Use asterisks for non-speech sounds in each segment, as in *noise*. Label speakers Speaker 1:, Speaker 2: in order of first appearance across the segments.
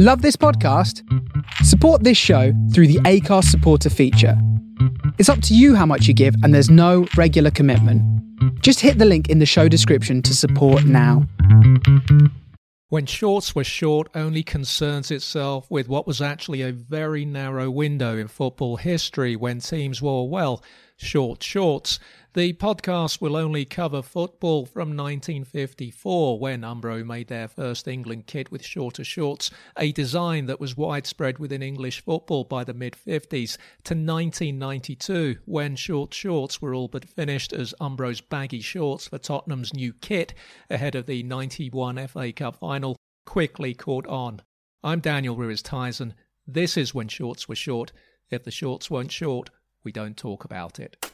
Speaker 1: Love this podcast? Support this show through the Acast supporter feature. It's up to you how much you give, and there's no regular commitment. Just hit the link in the show description to support now.
Speaker 2: When Shorts Were Short only concerns itself with what was actually a very narrow window in football history when teams wore, well, short shorts. The podcast will only cover football from 1954, when Umbro made their first England kit with shorter shorts, a design that was widespread within English football by the mid 50s, to 1992, when short shorts were all but finished as Umbro's baggy shorts for Tottenham's new kit ahead of the 91 FA Cup final quickly caught on. I'm Daniel Ruiz Tyson. This is when shorts were short. If the shorts weren't short, we don't talk about it.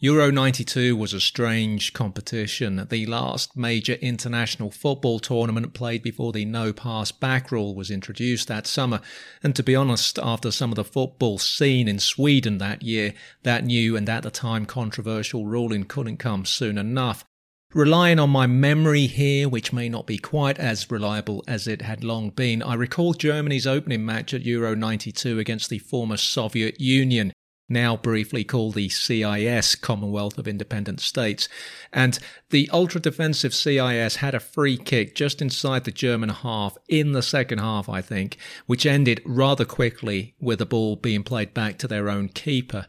Speaker 2: Euro 92 was a strange competition, the last major international football tournament played before the no pass back rule was introduced that summer. And to be honest, after some of the football seen in Sweden that year, that new and at the time controversial ruling couldn't come soon enough. Relying on my memory here, which may not be quite as reliable as it had long been, I recall Germany's opening match at Euro 92 against the former Soviet Union now briefly called the CIS, Commonwealth of Independent States. And the ultra defensive CIS had a free kick just inside the German half in the second half, I think, which ended rather quickly with the ball being played back to their own keeper.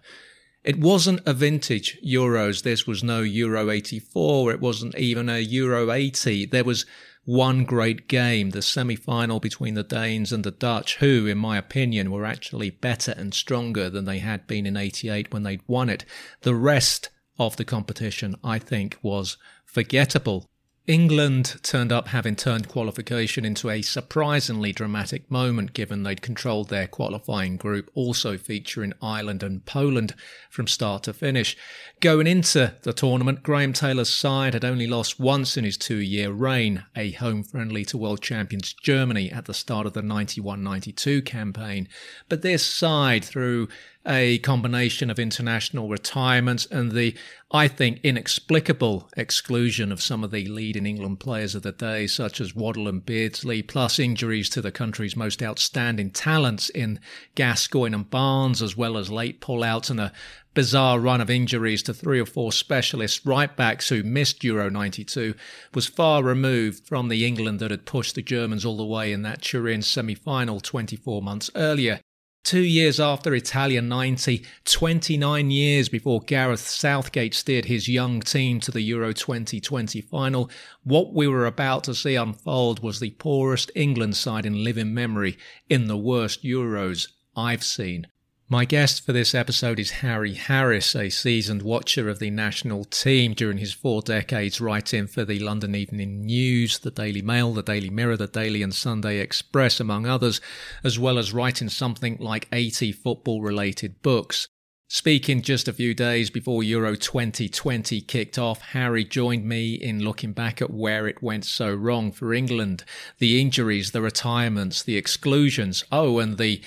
Speaker 2: It wasn't a vintage Euros. This was no Euro 84. It wasn't even a Euro 80. There was one great game, the semi final between the Danes and the Dutch, who, in my opinion, were actually better and stronger than they had been in 88 when they'd won it. The rest of the competition, I think, was forgettable. England turned up having turned qualification into a surprisingly dramatic moment given they'd controlled their qualifying group, also featuring Ireland and Poland from start to finish. Going into the tournament, Graham Taylor's side had only lost once in his two year reign, a home friendly to world champions Germany at the start of the 91 92 campaign. But this side, through a combination of international retirements and the, I think, inexplicable exclusion of some of the leading England players of the day, such as Waddle and Beardsley, plus injuries to the country's most outstanding talents in Gascoigne and Barnes, as well as late pullouts and a bizarre run of injuries to three or four specialist right backs who missed Euro 92 was far removed from the England that had pushed the Germans all the way in that Turin semi final 24 months earlier. Two years after Italia 90, 29 years before Gareth Southgate steered his young team to the Euro 2020 final, what we were about to see unfold was the poorest England side in living memory in the worst Euros I've seen. My guest for this episode is Harry Harris, a seasoned watcher of the national team during his four decades writing for the London Evening News, the Daily Mail, the Daily Mirror, the Daily and Sunday Express, among others, as well as writing something like 80 football related books. Speaking just a few days before Euro 2020 kicked off, Harry joined me in looking back at where it went so wrong for England. The injuries, the retirements, the exclusions, oh, and the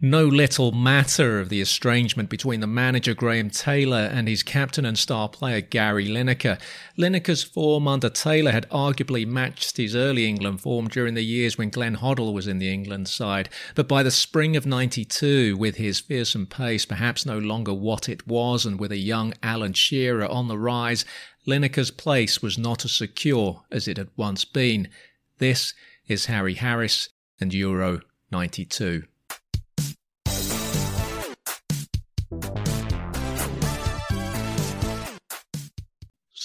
Speaker 2: no little matter of the estrangement between the manager Graham Taylor and his captain and star player Gary Lineker. Lineker's form under Taylor had arguably matched his early England form during the years when Glenn Hoddle was in the England side, but by the spring of 92, with his fearsome pace perhaps no longer what it was, and with a young Alan Shearer on the rise, Lineker's place was not as secure as it had once been. This is Harry Harris and Euro 92.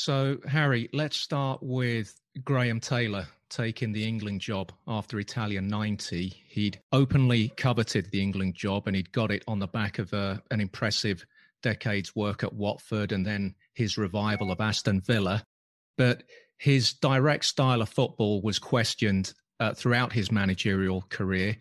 Speaker 2: So, Harry, let's start with Graham Taylor taking the England job after Italia 90. He'd openly coveted the England job and he'd got it on the back of a, uh, an impressive decade's work at Watford and then his revival of Aston Villa. But his direct style of football was questioned uh, throughout his managerial career.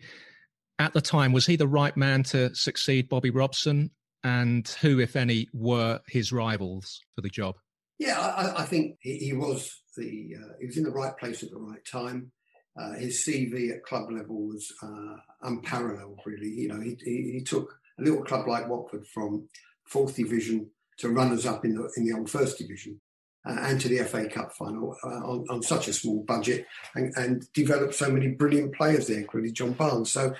Speaker 2: At the time, was he the right man to succeed Bobby Robson? And who, if any, were his rivals for the job?
Speaker 3: Yeah, I, I think he, he, was the uh, he was in the right place at the right time. Uh, his CV at club level was uh, unparalleled, really. You know, he, he, he, took a little club like Watford from fourth division to runners up in the in the old first division uh, and to the FA Cup final uh, on, on, such a small budget and, and, developed so many brilliant players there, including John Barnes. So,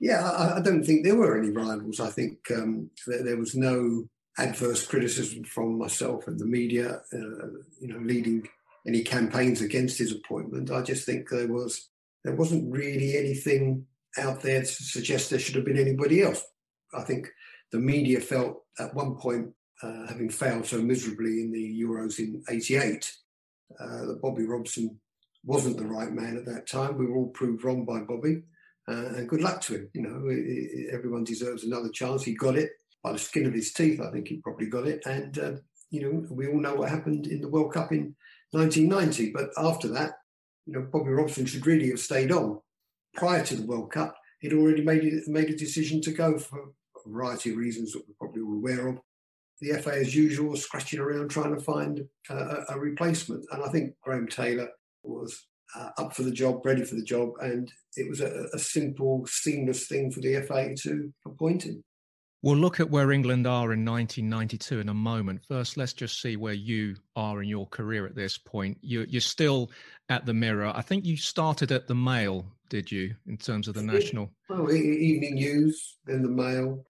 Speaker 3: yeah, I, I don't think there were any rivals. I think um, there, there, was no adverse criticism from myself and the media, uh, you know, leading any campaigns against his appointment. I just think there was there wasn't really anything out there to suggest there should have been anybody else. I think the media felt at one point, uh, having failed so miserably in the Euros in '88, uh, that Bobby Robson wasn't the right man at that time. We were all proved wrong by Bobby, uh, and good luck to him. You know, everyone deserves another chance. He got it by the skin of his teeth. I think he probably got it, and uh, you know, we all know what happened in the World Cup in 1990. But after that, you know, Bobby Robson should really have stayed on. Prior to the World Cup, he'd already made it, made a decision to go for a variety of reasons that we're probably all aware of. The FA, as usual, scratching around trying to find a, replacement. And I think Graham Taylor was uh, up for the job, ready for the job, and it was a, a simple, seamless thing for the FA to appoint him.
Speaker 2: We'll look at where England are in 1992 in a moment. First, let's just see where you are in your career at this point. You're, you're still at the Mirror. I think you started at the Mail, did you, in terms of the national?
Speaker 3: Well, Evening News, then the Mail.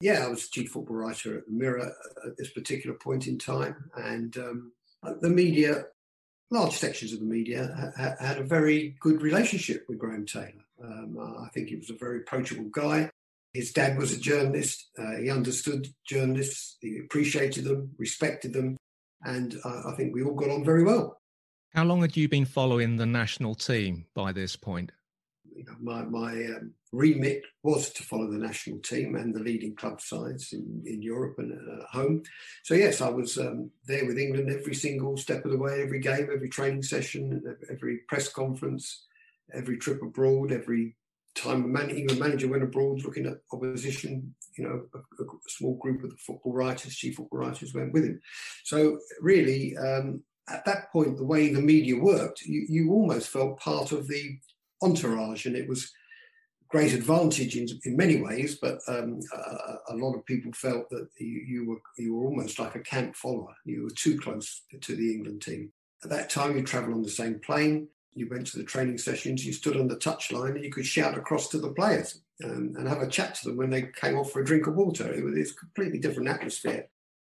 Speaker 3: Yeah, I was chief football writer at the Mirror at this particular point in time, and um, the media, large sections of the media, ha- had a very good relationship with Graham Taylor. Um, I think he was a very approachable guy. His dad was a journalist. Uh, he understood journalists. He appreciated them, respected them, and uh, I think we all got on very well.
Speaker 2: How long had you been following the national team by this point?
Speaker 3: You know, my my um, remit was to follow the national team and the leading club sides in, in Europe and at home. So yes, I was um, there with England every single step of the way, every game, every training session, every press conference, every trip abroad, every time a man, England manager went abroad looking at opposition, you know, a, a, small group of the football writers, chief football writers went with him. So really, um, at that point, the way the media worked, you, you almost felt part of the entourage, and it was great advantage in, in many ways. But um, a, a, lot of people felt that you, you, were you were almost like a camp follower. You were too close to the England team. At that time, you travel on the same plane you went to the training sessions, you stood on the touchline and you could shout across to the players um, and have a chat to them when they came off for a drink of water. It was, a completely different atmosphere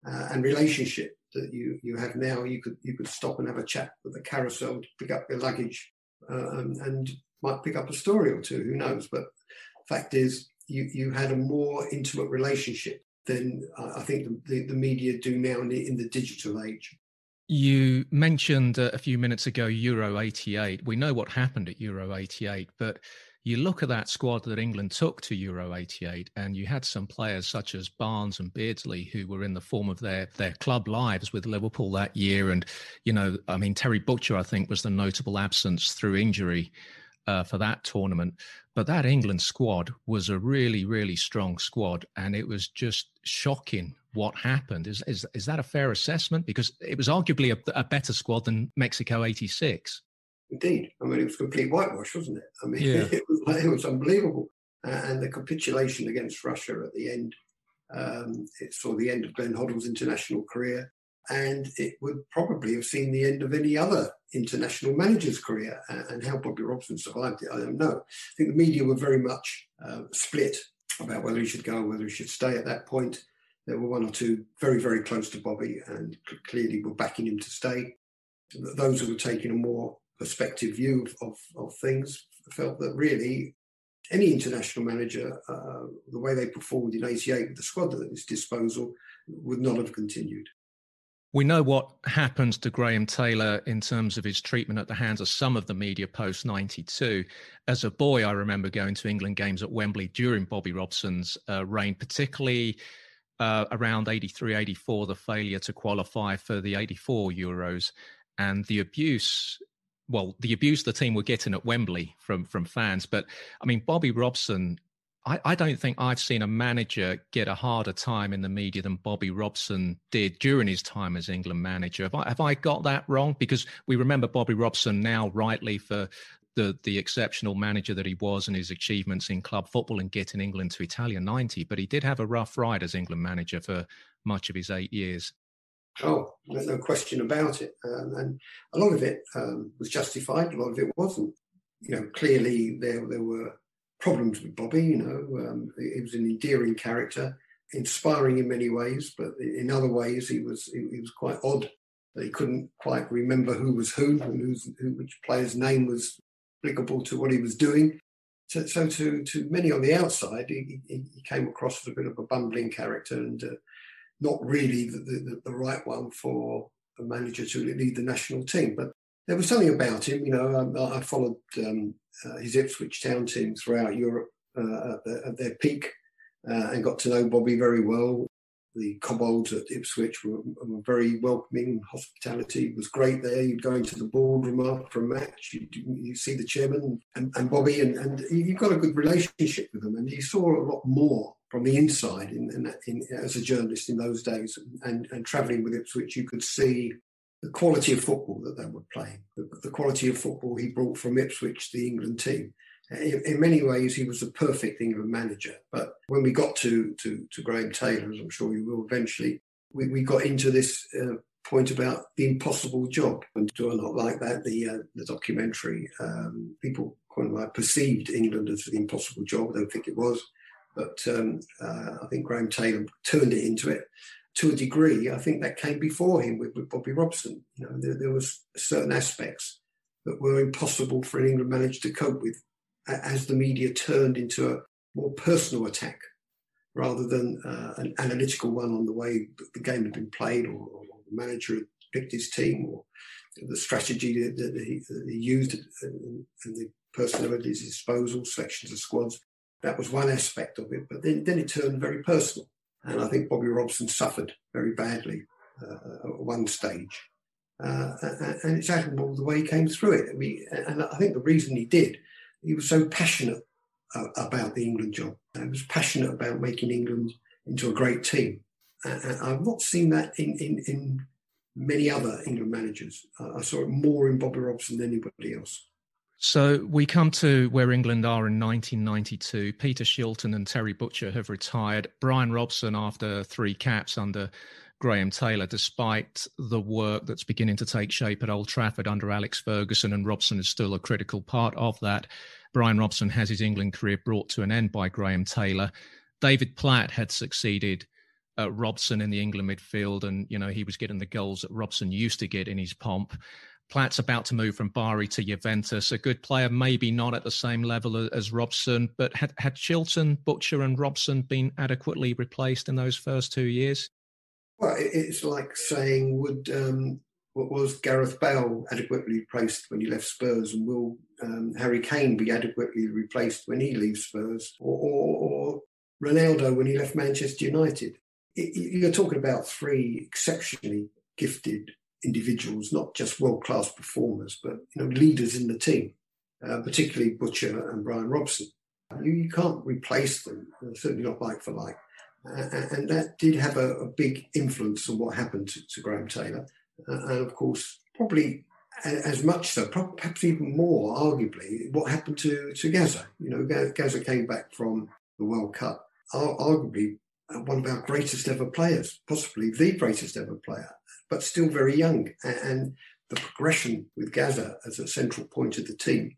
Speaker 3: uh, and relationship that you, you have now. You could you could stop and have a chat with the carousel pick up your luggage and, and might pick up a story or two. Who knows? But fact is, you you had a more intimate relationship than uh, I think the, the, the, media do now in the, in the digital age.
Speaker 2: You mentioned uh, a few minutes ago Euro 88. We know what happened at Euro 88, but you look at that squad that England took to Euro 88, and you had some players such as Barnes and Beardsley who were in the form of their, their club lives with Liverpool that year. And, you know, I mean, Terry Butcher, I think, was the notable absence through injury uh, for that tournament. But that England squad was a really, really strong squad, and it was just shocking what happened. Is is is that a fair assessment? Because it was arguably a, a better squad than Mexico '86.
Speaker 3: Indeed, I mean it was complete whitewash, wasn't it? I mean yeah. *laughs* it was it was unbelievable, uh, and the capitulation against Russia at the end. Um, it saw the end of Glenn Hoddle's international career and it would probably have seen the end of any other international manager's career. And how Bobby Robson survived it, I don't know. I think the media were very much uh, split about whether he should go, whether he should stay at that point. There were one or two very, very close to Bobby and clearly were backing him to stay. Those who were taking a more perspective view of, of, of things felt that really any international manager, uh, the way they performed in 88 with the squad at his disposal, would not have continued.
Speaker 2: We know what happened to Graham Taylor in terms of his treatment at the hands of some of the media post 92. As a boy, I remember going to England games at Wembley during Bobby Robson's uh, reign, particularly uh, around 83 84, the failure to qualify for the 84 Euros. and the abuse well, the abuse the team were getting at Wembley from from fans. But I mean, Bobby Robson, I, I, don't think I've seen a manager get a harder time in the media than Bobby Robson did during his time as England manager. Have I, have I got that wrong? Because we remember Bobby Robson now rightly for the the exceptional manager that he was and his achievements in club football and getting England to Italia 90. But he did have a rough ride as England manager for much of his eight years.
Speaker 3: Oh, there's no question about it. Um, and a lot of it um, was justified, a lot of it wasn't. You know, clearly there, there were problems with Bobby, you know, um, he was an endearing character, inspiring in many ways, but in other ways he was he, he was quite odd. That he couldn't quite remember who was who and who, which player's name was applicable to what he was doing. So, so to, to many on the outside, he, he, came across as a bit of a bumbling character and uh, not really the, the, the, right one for a manager to lead the national team. But there was something about him, you know. Um, I, I followed um, uh, his Ipswich Town team throughout Europe uh, at, the, at, their peak uh, and got to know Bobby very well. The Cobbolds at Ipswich were, were very welcoming. Hospitality was great there. You'd go into the boardroom after a match, you you see the chairman and, and Bobby, and, and you've got a good relationship with them. And you saw a lot more from the inside in, in, in, as a journalist in those days and, and travelling with Ipswich, you could see the quality of football that they were playing, the, the quality of football he brought from Ipswich, the England team. In, many ways, he was a perfect England manager. But when we got to, to, to Graham Taylor, as I'm sure you will eventually, we, we got into this uh, point about the impossible job. And do I not like that? The, uh, the documentary, um, people kind of like perceived England as the impossible job. I don't think it was. But um, uh, I think Graham Taylor turned it into it to a degree. I think that came before him with, with Bobby Robson. You know, there, there, was certain aspects that were impossible for an England manager to cope with as the media turned into a more personal attack rather than uh, an analytical one on the way the game had been played or, or the manager had picked his team or the strategy that, that, he, that he, used and, and the personnel at his disposal, selections of squads. That was one aspect of it, but then, then it turned very personal. And I think Bobby Robson suffered very badly uh, at one stage. Uh, and it's admirable the way he came through it. I mean, and I think the reason he did, he was so passionate uh, about the England job. He was passionate about making England into a great team. And I've not seen that in, in, in many other England managers. I saw it more in Bobby Robson than anybody else.
Speaker 2: So we come to where England are in 1992. Peter Shilton and Terry Butcher have retired. Brian Robson, after three caps under Graham Taylor, despite the work that's beginning to take shape at Old Trafford under Alex Ferguson, and Robson is still a critical part of that. Brian Robson has his England career brought to an end by Graham Taylor. David Platt had succeeded Robson in the England midfield, and you know he was getting the goals that Robson used to get in his pomp. Platt's about to move from Bari to Juventus. A good player, maybe not at the same level as Robson, but had, had Shilton, Butcher, and Robson been adequately replaced in those first two years?
Speaker 3: Well, it's like saying, would um, what was Gareth Bale adequately replaced when he left Spurs, and will um, Harry Kane be adequately replaced when he leaves Spurs, or, or, or Ronaldo when he left Manchester United? It, you're talking about three exceptionally gifted individuals, not just world class performers, but you know leaders in the team, uh, particularly Butcher and Brian Robson. You, you can't replace them, uh, certainly not like for like. And that did have a, a, big influence on what happened to, to Graham Taylor. And of course, probably as much so, perhaps even more, arguably, what happened to, to Gazza. You know, Gazza came back from the World Cup, arguably one of our greatest ever players, possibly the greatest ever player but still very young. And the progression with Gaza as a central point of the team,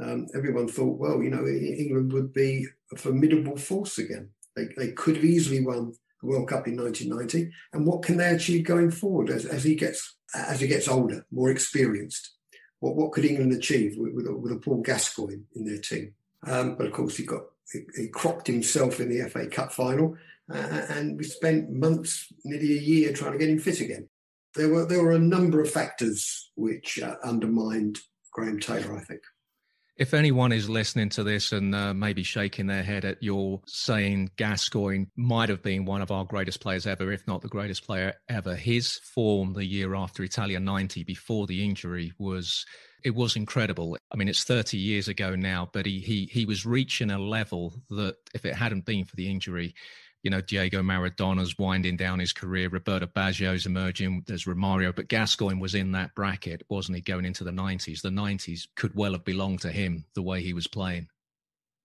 Speaker 3: um, everyone thought, well, you know, England would be a formidable force again. They, they could have easily won the World Cup in 1990. And what can they achieve going forward as, as he gets as he gets older, more experienced? What, what could England achieve with, with, a, with a Paul Gascoigne in their team? Um, but of course, he got he, he crocked himself in the FA Cup final, uh, and we spent months, nearly a year, trying to get him fit again there were there were a number of factors which uh, undermined Graham Taylor. I think.
Speaker 2: If anyone is listening to this and uh, maybe shaking their head at your saying Gascoigne might have been one of our greatest players ever, if not the greatest player ever, his form the year after Italia 90 before the injury was it was incredible. I mean, it's 30 years ago now, but he he he was reaching a level that if it hadn't been for the injury, you know, Diego Maradona's winding down his career, Roberto Baggio's emerging, there's Romario, but Gascoigne was in that bracket, wasn't he, going into the 90s? The 90s could well have belonged to him the way he was playing.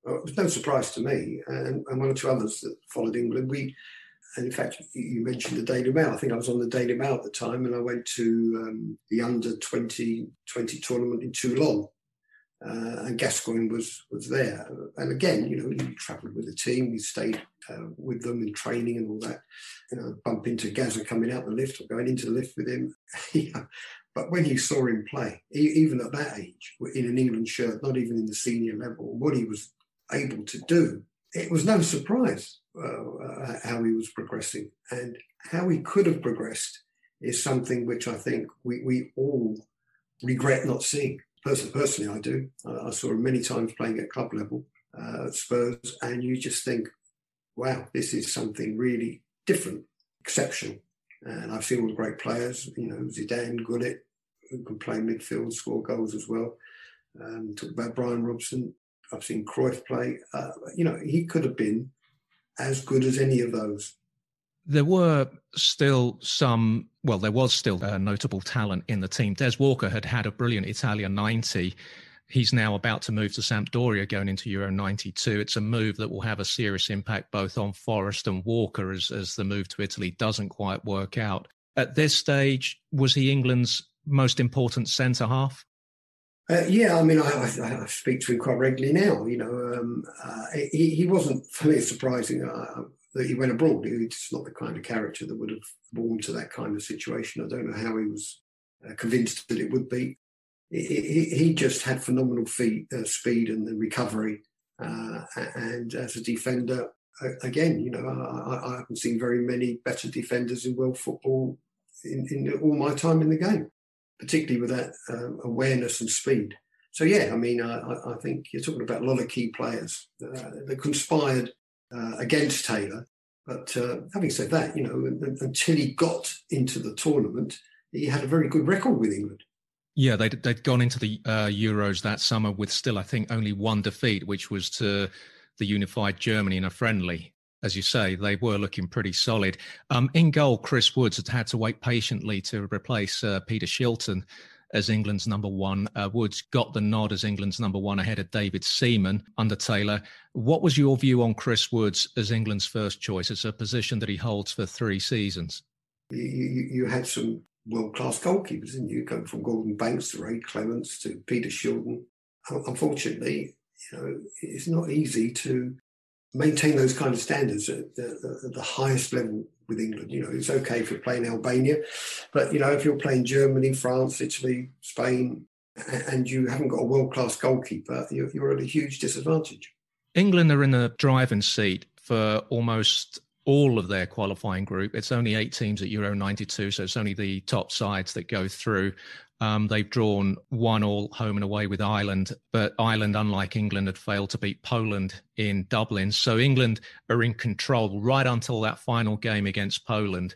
Speaker 3: Well, it was no surprise to me, and, and one or two others that followed England. We, and in fact, you mentioned the Daily Mail. I think I was on the Daily Mail at the time, and I went to um, the under 20, 20 tournament in Toulon uh, and Gascoigne was was there. And again, you know, he travelled with the team. We stayed uh, with them in training and all that. You know, bump into Gazza coming out the lift or going into the lift with him. *laughs* yeah. But when you saw him play, even at that age, in an England shirt, not even in the senior level, what he was able to do, it was no surprise uh, how he was progressing and how he could have progressed is something which I think we, we all regret not seeing personally, I do. I, saw him many times playing at club level uh, Spurs, and you just think, wow, this is something really different, exceptional. And I've seen all the great players, you know, Zidane, Gullit, who can play midfield, score goals as well. Um, talk about Brian Robson. I've seen Cruyff play. Uh, you know, he could have been as good as any of those.
Speaker 2: There were still some, well, there was still a notable talent in the team. Des Walker had had a brilliant Italia 90. He's now about to move to Sampdoria going into Euro 92. It's a move that will have a serious impact both on Forest and Walker as, as the move to Italy doesn't quite work out. At this stage, was he England's most important centre half?
Speaker 3: Uh, yeah, I mean, I, I, I, speak to him quite regularly now. You know, um, uh, he, he wasn't *laughs* for me surprising. Uh, that he went abroad. He's not the kind of character that would have born to that kind of situation. I don't know how he was uh, convinced that it would be. He, just had phenomenal feet, uh, speed and, the recovery. Uh, and as a defender, again, you know, I, I, haven't seen very many better defenders in world football in, in all my time in the game, particularly with that uh, awareness and speed. So yeah, I mean, I, I, think you're talking about a lot of key players uh, that conspired uh, against Taylor. But uh, having said that, you know, until he got into the tournament, he had a very good record with England.
Speaker 2: Yeah, they'd, they'd gone into the uh, Euros that summer with still, I think, only one defeat, which was to the unified Germany in a friendly. As you say, they were looking pretty solid. Um, in goal, Chris Woods had had to wait patiently to replace uh, Peter Shilton as England's number one. Uh, Woods got the nod as England's number one ahead of David Seaman under Taylor. What was your view on Chris Woods as England's first choice? It's a position that he holds for three seasons.
Speaker 3: You, you, had some world class goalkeepers, didn't you? Going from Gordon Banks to Ray Clemence to Peter Shilton. Unfortunately, you know, it's not easy to maintain those kind of standards at the, at the, highest level with England. You know, it's okay if you're playing Albania, but you know, if you're playing Germany, France, Italy, Spain, and you haven't got a world class goalkeeper, you're, you're at a huge disadvantage.
Speaker 2: England are in the driving seat for almost all of their qualifying group. It's only eight teams at Euro 92, so it's only the top sides that go through. Um, they've drawn one all home and away with Ireland, but Ireland, unlike England, had failed to beat Poland in Dublin. So England are in control right until that final game against Poland,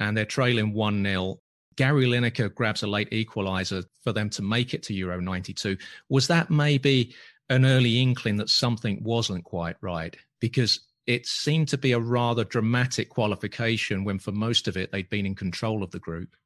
Speaker 2: and they're trailing 1 0. Gary Lineker grabs a late equaliser for them to make it to Euro 92. Was that maybe an early inkling that something wasn't quite right? Because it seemed to be a rather dramatic qualification when, for most of it, they'd been in control of the group.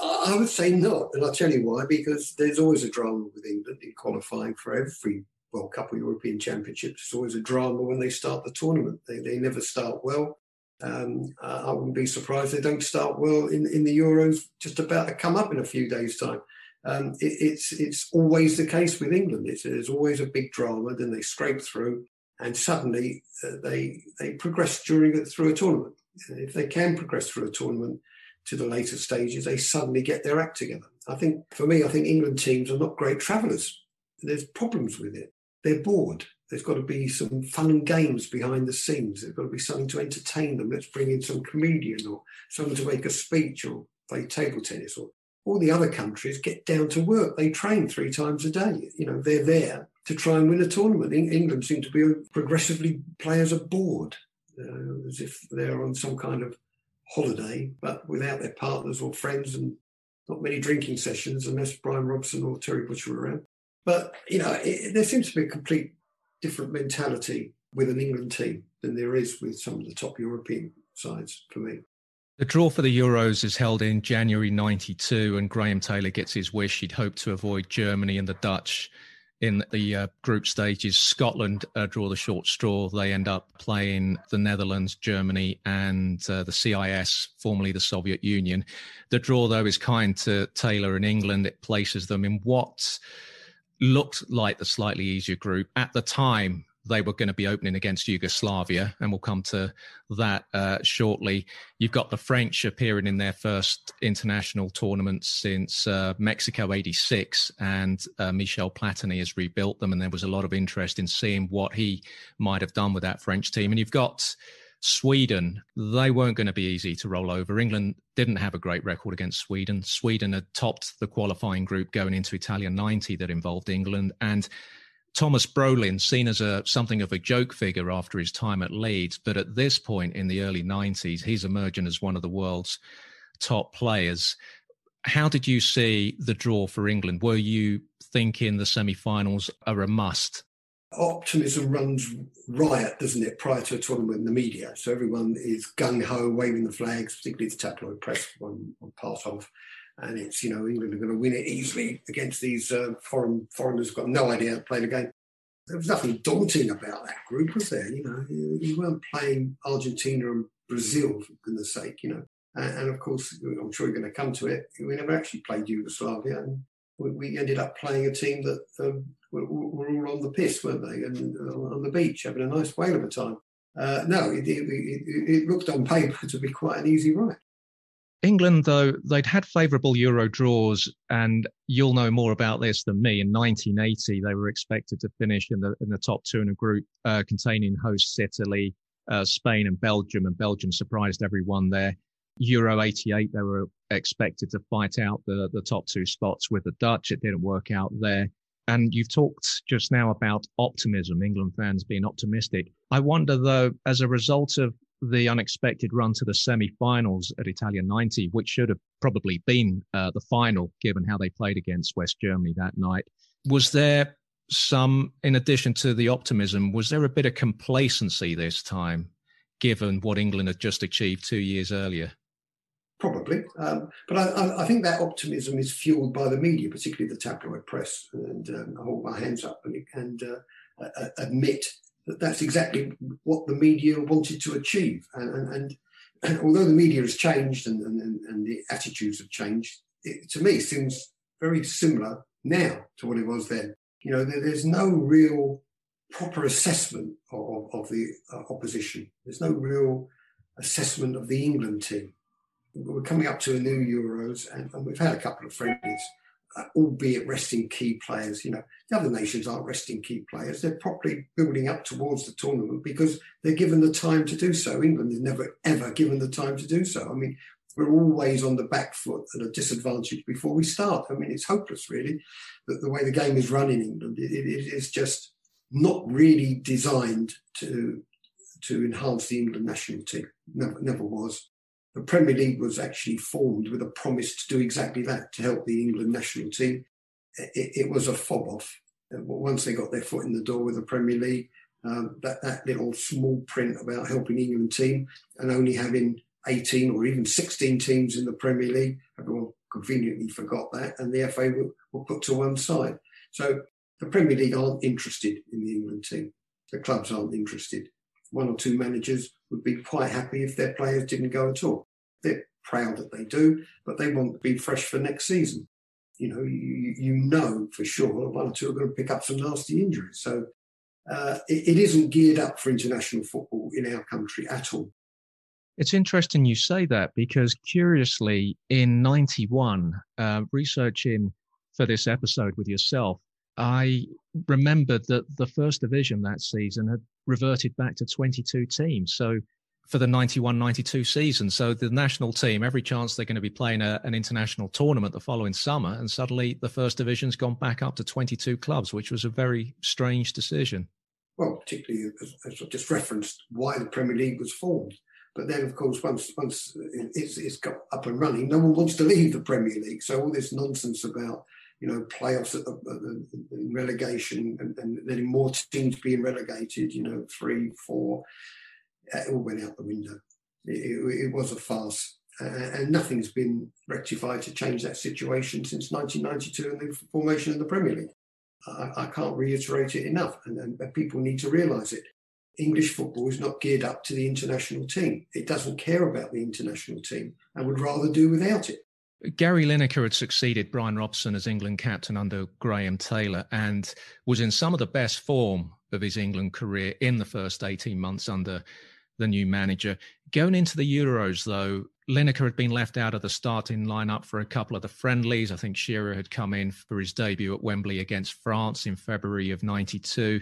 Speaker 3: I would say not, and I'll tell you why. Because there's always a drama with England in qualifying for every World Cup or European Championships. There's always a drama when they start the tournament. They, they never start well. Um, I wouldn't be surprised they don't start well in, in the Euros, just about to come up in a few days' time. Um, it, it's it's always the case with England. It's, always a big drama, then they scrape through, and suddenly uh, they they progress during it through a tournament. If they can progress through a tournament, to the later stages, they suddenly get their act together. I think, for me, I think England teams are not great travellers. There's problems with it. They're bored. There's got to be some fun and games behind the scenes. There's got to be something to entertain them. Let's bring in some comedian or someone to make a speech or play table tennis or all the other countries get down to work. They train three times a day. You know, they're there to try and win a tournament. England seem to be progressively players are bored, uh, as if they're on some kind of holiday, but without their partners or friends and not many drinking sessions unless Brian Robson or Terry Butcher were around. But, you know, it, there seems to be a complete different mentality with an England team than there is with some of the top European sides for me.
Speaker 2: The draw for the Euros is held in January 92, and Graham Taylor gets his wish. He'd hoped to avoid Germany and the Dutch in the uh, group stages. Scotland uh, draw the short straw. They end up playing the Netherlands, Germany, and uh, the CIS, formerly the Soviet Union. The draw, though, is kind to Taylor and England. It places them in what looked like the slightly easier group. At the time, they were going to be opening against Yugoslavia, and we'll come to that uh, shortly. You've got the French appearing in their first international tournament since uh, Mexico '86, and uh, Michel Platini has rebuilt them, and there was a lot of interest in seeing what he might have done with that French team. And you've got Sweden, they weren't going to be easy to roll over. England didn't have a great record against Sweden. Sweden had topped the qualifying group going into Italia 90 that involved England. And Tomas Brolin, seen as a something of a joke figure after his time at Leeds, but at this point in the early 90s, he's emerging as one of the world's top players. How did you see the draw for England? Were you thinking the semi-finals are a must?
Speaker 3: Optimism runs riot, doesn't it, prior to a tournament in the media? So everyone is gung ho, waving the flags, particularly the tabloid press, one, one part of and it's you know England are going to win it easily against these uh, foreign foreigners who've got no idea how to play the game. There was nothing daunting about that group, was there? You know, you, you weren't playing Argentina and Brazil for goodness sake, you know. And, and, of course, I'm sure you're going to come to it. We never actually played Yugoslavia, and we, we ended up playing a team that um, were, were, all on the piss, weren't they? And uh, on the beach, having a nice whale of a time. Uh, no, it, it, it, it looked on paper *laughs* to be quite an easy ride.
Speaker 2: England, though, they'd had favourable Euro draws, and you'll know more about this than me. In 1980, they were expected to finish in the in the top two in a group uh, containing hosts Italy, uh, Spain, and Belgium, and Belgium surprised everyone there. Euro 88, they were expected to fight out the, the top two spots with the Dutch. It didn't work out there. And you've talked just now about optimism, England fans being optimistic. I wonder, though, as a result of the unexpected run to the semi-finals at Italia 90, which should have probably been uh, the final, given how they played against West Germany that night. Was there some, in addition to the optimism, was there a bit of complacency this time, given what England had just achieved two years earlier?
Speaker 3: Probably, um, but I, I, think that optimism is fueled by the media, particularly the tabloid press. And um, I hold my hands up and, and uh, admit that that's exactly what the media wanted to achieve. And, and, and, although the media has changed and, and, and the attitudes have changed, it, to me seems very similar now to what it was then. You know, there, there's no real proper assessment of, of the uh, opposition. There's no real assessment of the England team. We're coming up to a new Euros, and, and we've had a couple of friendlies uh, albeit resting key players. You know, the other nations aren't resting key players. They're properly building up towards the tournament because they're given the time to do so. England is never, ever given the time to do so. I mean, we're always on the back foot at a disadvantage before we start. I mean, it's hopeless, really, that the way the game is run in England. it, it is just not really designed to to enhance the England national team. Never, never was the Premier League was actually formed with a promise to do exactly that, to help the England national team. It, it was a fob off. Once they got their foot in the door with the Premier League, um, that, that little small print about helping England team and only having 18 or even 16 teams in the Premier League, everyone conveniently forgot that, and the FA were, were put to one side. So the Premier League aren't interested in the England team. The clubs aren't interested. One or two managers would be quite happy if their players didn't go at all. They're proud that they do, but they want to be fresh for next season. You know, you, you know for sure one or two are going to pick up some nasty injuries. So uh, it, it isn't geared up for international football in our country at all.
Speaker 2: It's interesting you say that because curiously, in 91, uh, researching for this episode with yourself, I remembered that the first division that season had reverted back to 22 teams. So for the 91-92 season. So the national team, every chance they're going to be playing a, an international tournament the following summer, and suddenly the first division's gone back up to 22 clubs, which was a very strange decision.
Speaker 3: Well, particularly as, as I just referenced, why the Premier League was formed. But then, of course, once once it's, it's got up and running, no one wants to leave the Premier League. So all this nonsense about you know playoffs, uh, relegation, and, and then more teams being relegated, you know, three, four, it all went out the window. It, it, it was a farce. Uh, and nothing's been rectified to change that situation since 1992 and the formation of the Premier League. I, I can't reiterate it enough, and, and people need to realise it. English football is not geared up to the international team. It doesn't care about the international team and would rather do without it.
Speaker 2: Gary Lineker had succeeded Brian Robson as England captain under Graham Taylor and was in some of the best form of his England career in the first 18 months under the new manager. Going into the Euros, though, Lineker had been left out of the starting lineup for a couple of the friendlies. I think Shearer had come in for his debut at Wembley against France in February of 92.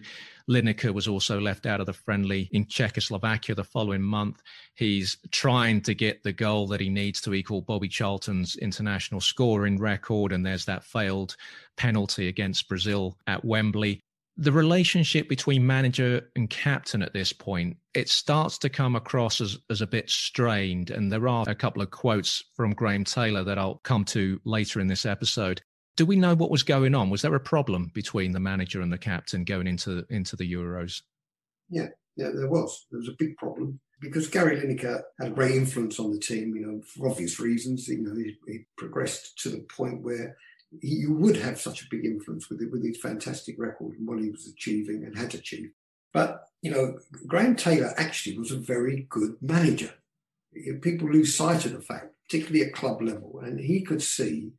Speaker 2: Lineker was also left out of the friendly in Czechoslovakia the following month. He's trying to get the goal that he needs to equal Bobby Charlton's international scoring record, and there's that failed penalty against Brazil at Wembley the relationship between manager and captain at this point it starts to come across as, as a bit strained. And there are a couple of quotes from graham taylor that i'll come to later in this episode. Do we know what was going on? Was there a problem between the manager and the captain going into into the euros?
Speaker 3: Yeah yeah there was. There was a big problem because Gary Lineker had a great influence on the team, you know, for obvious reasons. You know, he, he progressed to the point where you would have such a big influence with it, with his fantastic record and what he was achieving and had achieved. But you know, Graham Taylor actually was a very good manager. People lose sight of the fact, particularly at club level, and he could see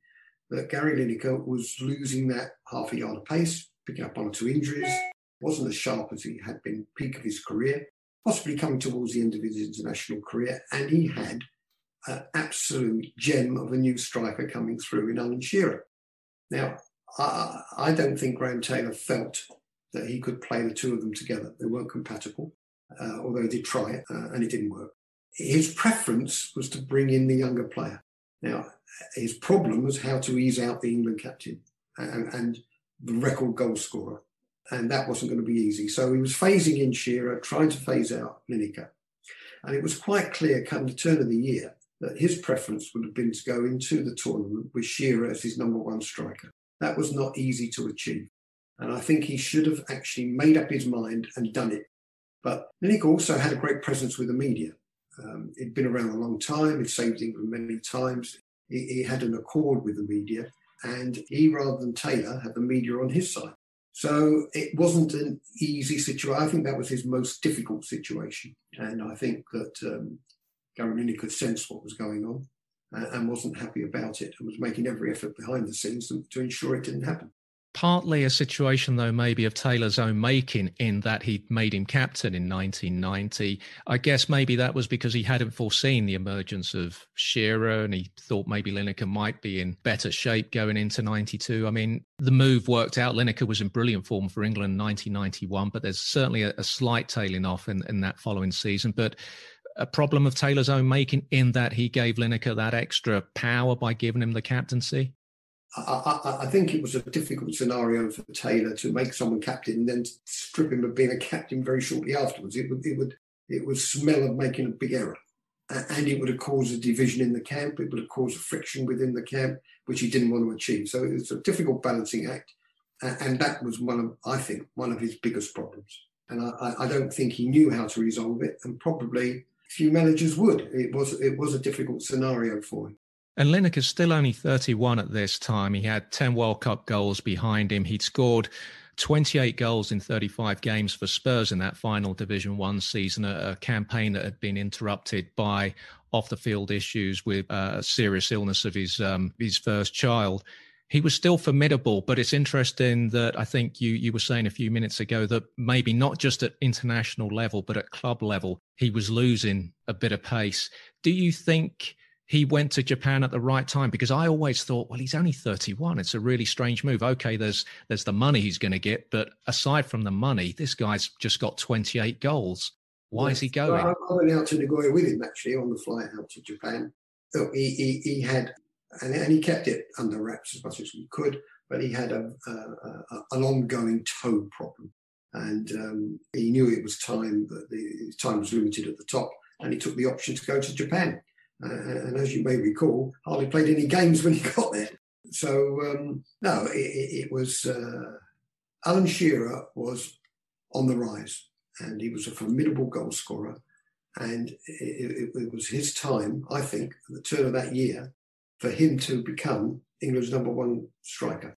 Speaker 3: that Gary Lineker was losing that half a yard of pace, picking up one or two injuries, wasn't as sharp as he had been peak of his career, possibly coming towards the end of his international career, and he had an absolute gem of a new striker coming through in Alan Shearer. Now, I, I don't think Graham Taylor felt that he could play the two of them together. They weren't compatible, uh, although he did try it uh, and it didn't work. His preference was to bring in the younger player. Now, his problem was how to ease out the England captain and, and the record goal scorer. And that wasn't going to be easy. So he was phasing in Shearer, trying to phase out Lineker. And it was quite clear come the turn of the year that his preference would have been to go into the tournament with Shearer as his number one striker. That was not easy to achieve. And I think he should have actually made up his mind and done it. But Lineker also had a great presence with the media. Um, he'd been around a long time, he'd saved England many times. He, he had an accord with the media, and he, rather than Taylor, had the media on his side. So it wasn't an easy situation. I think that was his most difficult situation. And I think that um, Gary could sense what was going on uh, and wasn't happy about it and was making every effort behind the scenes to, ensure it didn't happen.
Speaker 2: Partly a situation, though, maybe of Taylor's own making, in that he'd made him captain in 1990. I guess maybe that was because he hadn't foreseen the emergence of Shearer and he thought maybe Lineker might be in better shape going into 92. I mean, the move worked out. Lineker was in brilliant form for England in 1991, but there's certainly a, a slight tailing off in, in that following season. But a problem of Taylor's own making in that he gave Lineker that extra power by giving him the captaincy?
Speaker 3: I, I, I, think it was a difficult scenario for Taylor to make someone captain and then strip him of being a captain very shortly afterwards. It would, it would, it would smell of making a big error, and it would have caused a division in the camp. It would have caused a friction within the camp, which he didn't want to achieve. So it was a difficult balancing act, and that was one of, I think, one of his biggest problems. And I, I don't think he knew how to resolve it, and probably few managers would. It was it was a difficult scenario for him.
Speaker 2: And Lineker's still only 31 at this time. He had 10 World Cup goals behind him. He'd scored 28 goals in 35 games for Spurs in that final Division One season, a, a, campaign that had been interrupted by off the field issues with uh, a serious illness of his um, his first child he was still formidable, but it's interesting that I think you you were saying a few minutes ago that maybe not just at international level, but at club level, he was losing a bit of pace. Do you think he went to Japan at the right time? Because I always thought, well, he's only 31. It's a really strange move. Okay, there's there's the money he's going to get, but aside from the money, this guy's just got 28 goals. Why is he going?
Speaker 3: Well, I, went out to Nagoya with him actually on the flight out to Japan. He, he, he had, and, and, he kept it under wraps as much as we could, but he had a, a, a an ongoing toe problem. And um, he knew it was time, that the time was limited at the top, and he took the option to go to Japan. Uh, and as you may recall, hardly played any games when he *laughs* got there. So, um, no, it, it was uh, Alan Shearer was on the rise and he was a formidable goal scorer. And it, it, it, was his time, I think, at the turn of that year, for him to become England's number one striker.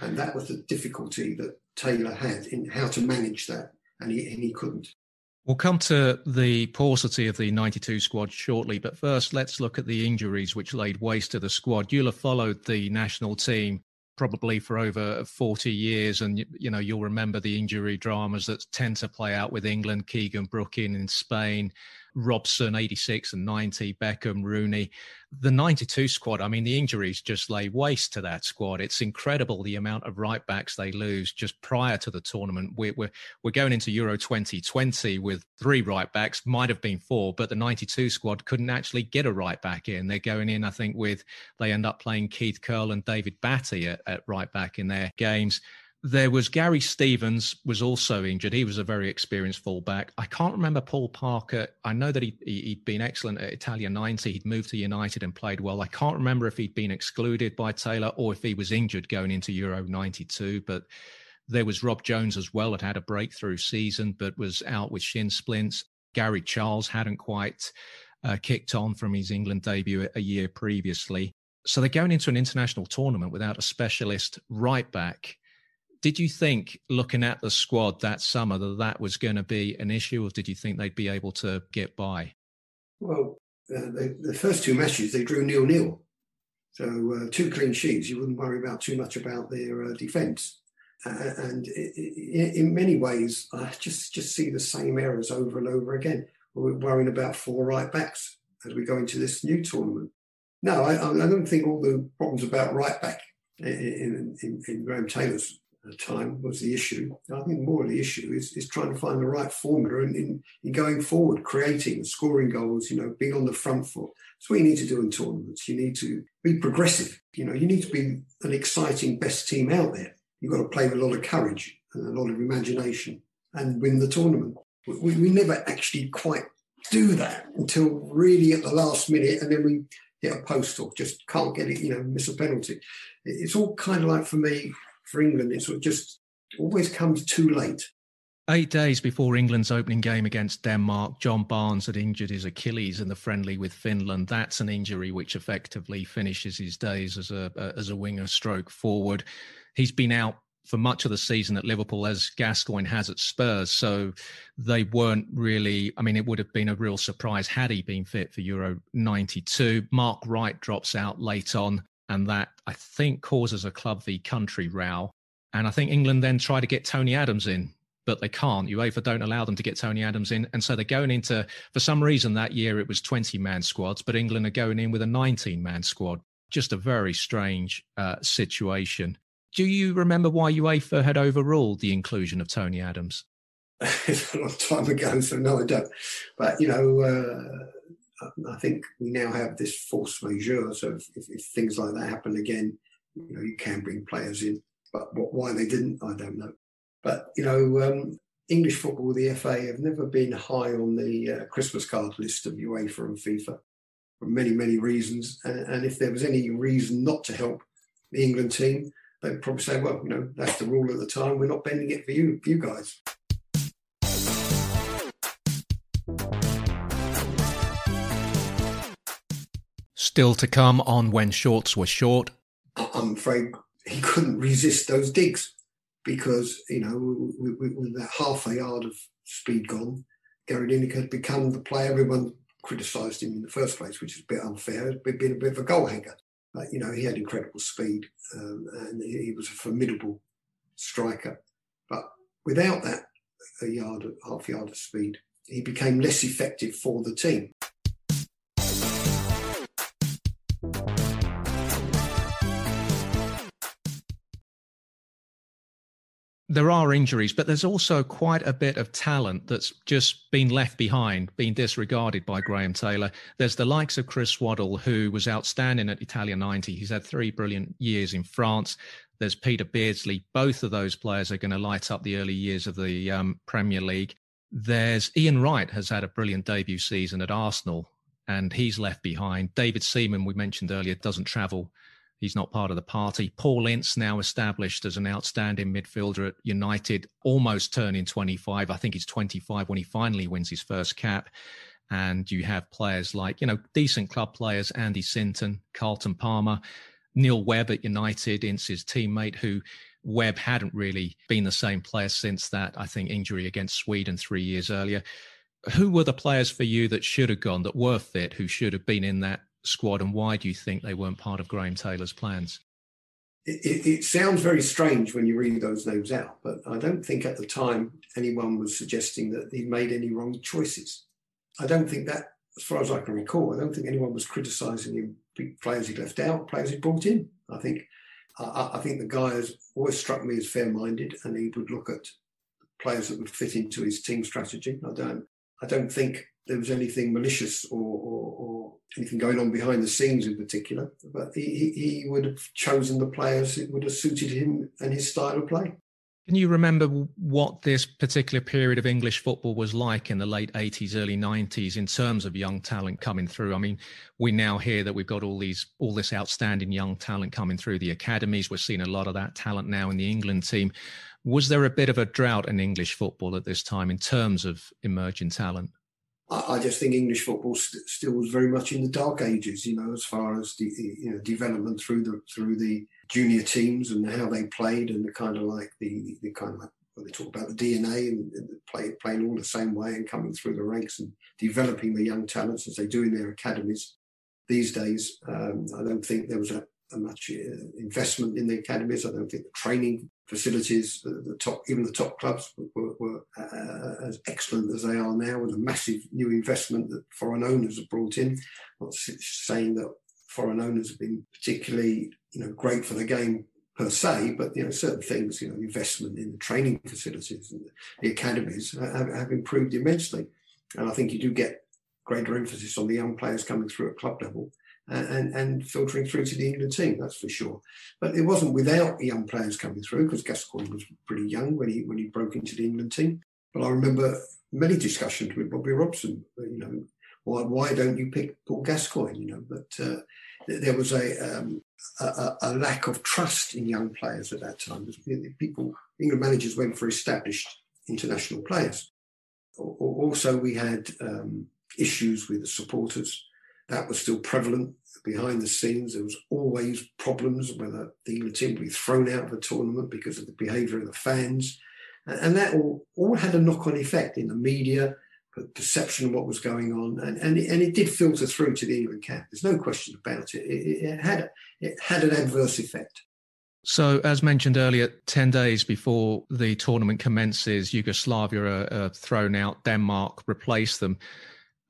Speaker 3: And that was the difficulty that Taylor had in how to manage that, and he, and he couldn't.
Speaker 2: We'll come to the paucity of the 92 squad shortly, but first let's look at the injuries which laid waste to the squad. You'll have followed the national team probably for over 40 years. And, you know, you'll remember the injury dramas that tend to play out with England, Keegan Brooking in Spain, Robson, 86 and 90, Beckham, Rooney. The 92 squad, I mean, the injuries just lay waste to that squad. It's incredible the amount of right backs they lose just prior to the tournament. We're, we're, we're going into Euro 2020 with three right backs, might have been four, but the 92 squad couldn't actually get a right back in. They're going in, I think, with, they end up playing Keith Curle and David Batty at, at right back in their games. There was Gary Stevens was also injured. He was a very experienced fullback. I can't remember Paul Parker. I know that he, he had been excellent at Italia 90. He'd moved to United and played well. I can't remember if he'd been excluded by Taylor or if he was injured going into Euro 92. But there was Rob Jones as well. Had had a breakthrough season, but was out with shin splints. Gary Charles hadn't quite uh, kicked on from his England debut a year previously. So they're going into an international tournament without a specialist right back did you think, looking at the squad that summer, that that was going to be an issue, or did you think they'd be able to get by?
Speaker 3: Well, uh, the, the, first two matches they drew nil nil, so uh, two clean sheets. You wouldn't worry about too much about their uh, defence. And it, it, in many ways, I just just see the same errors over and over again. We're worrying about four right backs as we go into this new tournament. No, I, I don't think all the problems about right back in, in, in Graham Taylor's at the time was the issue. I think more of the issue is, is trying to find the right formula in, in, in going forward, creating, scoring goals, you know, being on the front foot. That's what you need to do in tournaments. You need to be progressive. You know, you need to be an exciting best team out there. You've got to play with a lot of courage and a lot of imagination and win the tournament. We, we never actually quite do that until really at the last minute, and then we hit a post or just can't get it, you know, miss a penalty. It's all kind of like for me for England, it sort of just always comes too late.
Speaker 2: Eight days before England's opening game against Denmark, John Barnes had injured his Achilles in the friendly with Finland. That's an injury which effectively finishes his days as a as a winger stroke forward. He's been out for much of the season at Liverpool as Gascoigne has at Spurs. So they weren't really, I mean, it would have been a real surprise had he been fit for Euro 92. Mark Wright drops out late on and that I think causes a club v country row. And I think England then try to get Tony Adams in, but they can't. UEFA don't allow them to get Tony Adams in, and so they're going into for some reason that year it was 20 man squads, but England are going in with a 19 man squad. Just a very strange uh, situation. Do you remember why UEFA had overruled the inclusion of Tony Adams?
Speaker 3: it's *laughs* a long time ago, so no, I don't. But you know. Uh I think we now have this force majeure. So if, if, if, things like that happen again, you know, you can bring players in. But what, why they didn't, I don't know. But you know, um, English football, the FA, have never been high on the uh, Christmas card list of UEFA and FIFA for many, many reasons. And, and if there was any reason not to help the England team, they'd probably say, "Well, you know, that's the rule at the time. We're not bending it for you, you guys."
Speaker 2: Still to come on when shorts were short.
Speaker 3: I'm afraid he couldn't resist those digs because, you know, with, with that half a yard of speed gone, Gary Lineker had become the player everyone criticised him in the first place, which is a bit unfair. He'd been a bit of a goal hanger. But, you know, he had incredible speed um, and he was a formidable striker. But without that a yard, half a yard of speed, he became less effective for the team.
Speaker 2: There are injuries, but there's also quite a bit of talent that's just been left behind, been disregarded by Graham Taylor. There's the likes of Chris Waddle, who was outstanding at Italia 90. He's had three brilliant years in France. There's Peter Beardsley. Both of those players are going to light up the early years of the um, Premier League. There's Ian Wright has had a brilliant debut season at Arsenal, and he's left behind. David Seaman, we mentioned earlier, doesn't travel He's not part of the party. Paul Ince now established as an outstanding midfielder at United, almost turning 25. I think he's 25 when he finally wins his first cap. And you have players like, you know, decent club players, Andy Sinton, Carlton Palmer, Neil Webb at United, Ince's teammate, who Webb hadn't really been the same player since that, I think, injury against Sweden three years earlier. Who were the players for you that should have gone, that were fit, who should have been in that squad, and why do you think they weren't part of Graham Taylor's plans?
Speaker 3: It, it, it, sounds very strange when you read those names out, but I don't think at the time anyone was suggesting that he made any wrong choices. I don't think that, as far as I can recall, I don't think anyone was criticising him. Players he left out, players he brought in. I think, I, I think the guy has always struck me as fair-minded, and he would look at players that would fit into his team strategy. I don't, I don't think there was anything malicious or, or, or, anything going on behind the scenes in particular. But he, he would have chosen the players that would have suited him and his style of play.
Speaker 2: Can you remember what this particular period of English football was like in the late 80s, early 90s in terms of young talent coming through? I mean, we now hear that we've got all these, all this outstanding young talent coming through the academies. We're seeing a lot of that talent now in the England team. Was there a bit of a drought in English football at this time in terms of emerging talent?
Speaker 3: I, just think English football st- still was very much in the dark ages, you know, as far as the you know development through the through the junior teams and how they played and the kind of like the the, the kind of like they talk about the DNA and, and play, playing all the same way and coming through the ranks and developing the young talents as they do in their academies. These days, um, I don't think there was a, a much uh, investment in the academies. I don't think the training facilities, the, top, even the top clubs were, were uh, as excellent as they are now, with a massive new investment that foreign owners have brought in. Not saying that foreign owners have been particularly, you know, great for the game per se, but you know, certain things, you know, investment in the training facilities and the academies have, have improved immensely. And I think you do get greater emphasis on the young players coming through at club level and, and filtering through to the England team, that's for sure. But it wasn't without young players coming through because Gascoigne was pretty young when he when he broke into the England team. But I remember many discussions with Bobby Robson. You know, why why don't you pick Paul Gascoigne? You know, but uh, there was a, um, a, a lack of trust in young players at that time. People, England managers went for established international players. Also, we had um, issues with the supporters that was still prevalent behind the scenes. There was always problems whether the England team would be thrown out of the tournament because of the behaviour of the fans. And that all, all had a knock-on effect in the media, perception of what was going on, and, and, it, and it did filter through to the England camp. There's no question about it. It, it had, it had an adverse effect.
Speaker 2: So, as mentioned earlier, 10 days before the tournament commences, Yugoslavia are, are thrown out, Denmark replace them.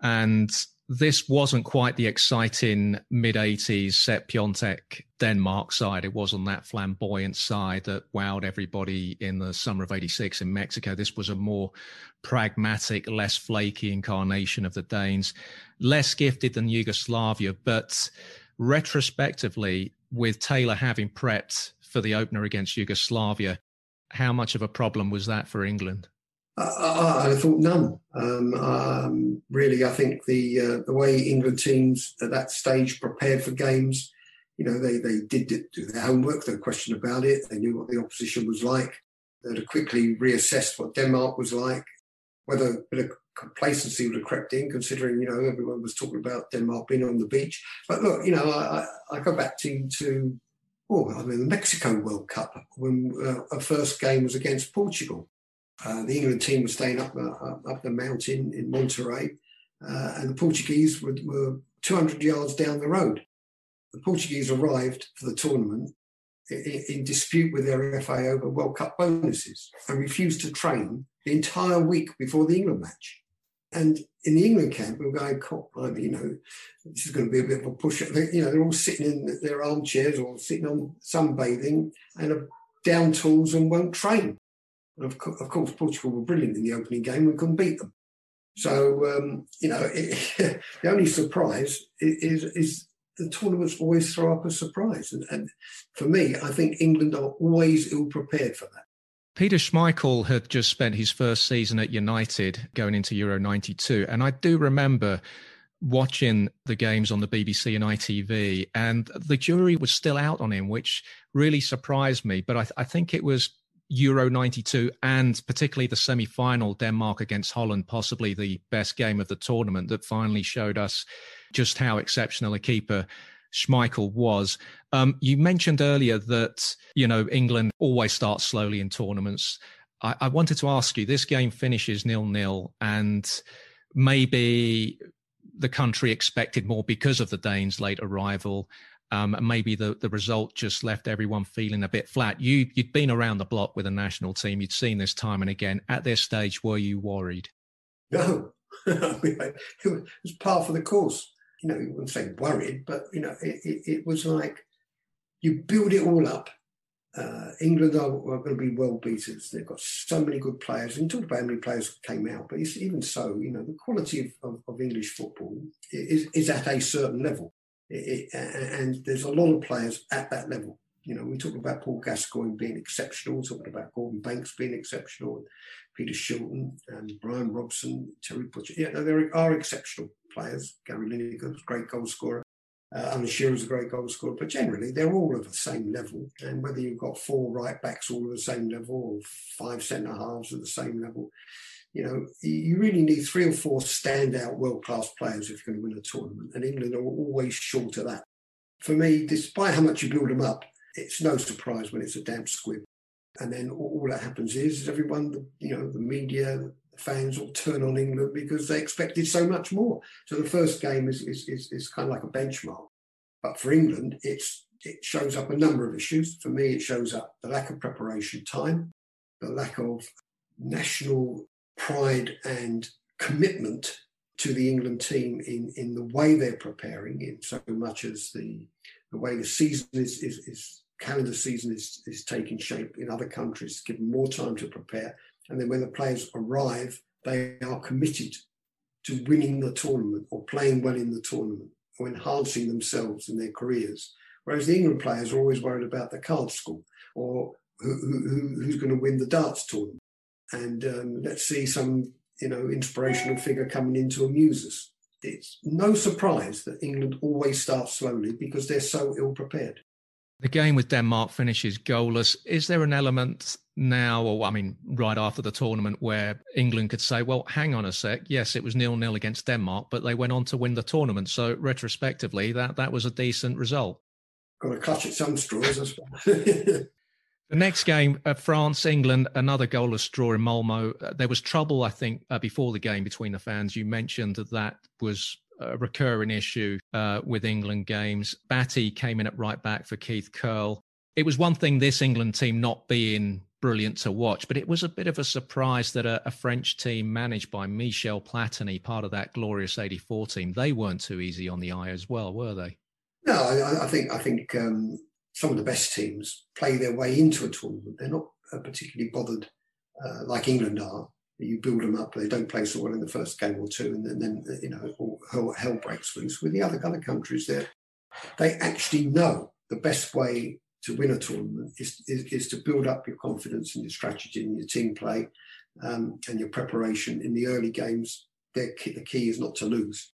Speaker 2: And this wasn't quite the exciting mid 80s Sepp Piontek Denmark side. It wasn't that flamboyant side that wowed everybody in the summer of 86 in Mexico. This was a more pragmatic, less flaky incarnation of the Danes, less gifted than Yugoslavia. But retrospectively, with Taylor having prepped for the opener against Yugoslavia, how much of a problem was that for England?
Speaker 3: I, I thought none. Um, um, really, I think the uh, the way England teams at that stage prepared for games, you know, they they did do their homework. No question about it. They knew what the opposition was like. They'd quickly reassessed what Denmark was like. Whether a bit of complacency would have crept in, considering you know everyone was talking about Denmark being on the beach. But look, you know, I, I go back to to oh, I mean the Mexico World Cup when uh, our first game was against Portugal uh, the England team were staying up, uh, up the mountain in Monterrey, uh, and the Portuguese were, were 200 yards down the road. The Portuguese arrived for the tournament in, in dispute with their FA over World Cup bonuses and refused to train the entire week before the England match. And in the England camp, we were going, you know, this is going to be a bit of a push. You know, they're all sitting in their armchairs or sitting on sunbathing and down tools and won't train. And of, co- of course, Portugal were brilliant in the opening game. We couldn't beat them. So um, you know, it, *laughs* the only surprise is, is the tournaments always throw up a surprise, and, and for me, I think England are always ill prepared for that.
Speaker 2: Peter Schmeichel had just spent his first season at United going into Euro 92. And I do remember watching the games on the BBC and ITV, and the jury was still out on him, which really surprised me. But I, th- I think it was Euro 92 and particularly the semi final, Denmark against Holland, possibly the best game of the tournament, that finally showed us just how exceptional a keeper Schmeichel was. Um, you mentioned earlier that, you know, England always starts slowly in tournaments. I, I wanted to ask you this game finishes nil nil, and maybe the country expected more because of the Danes' late arrival. Um, maybe the, the result just left everyone feeling a bit flat. You, you'd been around the block with a national team. You'd seen this time and again. At this stage, were you worried? *laughs*
Speaker 3: No, it was part of the course you know, you wouldn't say worried, but you know, it, it, it was like you build it all up. Uh, England are, are, going to be world beaters. They've got so many good players. And talk about how many players came out, but even so, you know, the quality of, of, of English football is, is, at a certain level. It, and there's a lot of players at that level. You know, we talk about Paul Gascoigne being exceptional, talking about Gordon Banks being exceptional, Peter Shilton, and Brian Robson, Terry Butcher. Yeah, no, there are exceptional players. Gary Lineker was a great goal scorer. Uh, Alan a great goal scorer, but generally they're all of the same level. And whether you've got four right backs all of the same level or five centre halves at the same level, you know, you really need three or four standout world class players if you're going to win a tournament. And England are always short of that. For me, despite how much you build them up, it's no surprise when it's a damp squib. And then all, that happens is, is everyone, you know, the media, the fans will turn on England because they expected so much more. So the first game is, is, is, is kind of like a benchmark. But for England, it's, it shows up a number of issues. For me, it shows up the lack of preparation time, the lack of national pride and commitment to the England team in, in the way they're preparing, in so much as the, the way the season is, is, is calendar season is, is taking shape in other countries, given more time to prepare and then when the players arrive, they are committed to winning the tournament or playing well in the tournament or enhancing themselves in their careers. Whereas the England players are always worried about the card school or who, who, who's going to win the darts tournament. And um, let's see some, you know, inspirational figure coming in to amuse us. It's no surprise that England always starts slowly because they're so ill prepared.
Speaker 2: The game with Denmark finishes goalless. Is there an element now, or I mean, right after the tournament, where England could say, well, hang on a sec. Yes, it was nil nil against Denmark, but they went on to win the tournament. So, retrospectively, that, that was a decent result.
Speaker 3: Got to clutch at some straws, I suppose. *laughs*
Speaker 2: The next game, uh, France England, another goalless draw in Malmo. Uh, there was trouble, I think, uh, before the game between the fans. You mentioned that that was a recurring issue uh, with England games. Batty came in at right back for Keith Curle. It was one thing this England team not being brilliant to watch, but it was a bit of a surprise that a, a French team managed by Michel Platini, part of that glorious 84 team, they weren't too easy on the eye as well, were they?
Speaker 3: No, I, I think I think um, some of the best teams play their way into a tournament. They're not uh, particularly bothered uh, like England are you build them up. They don't play so well in the first game or two, and then, then you know all, hell breaks loose. With the other other countries, there they actually know the best way to win a tournament is, is, is, to build up your confidence and your strategy and your team play um, and your preparation in the early games. the key is not to lose.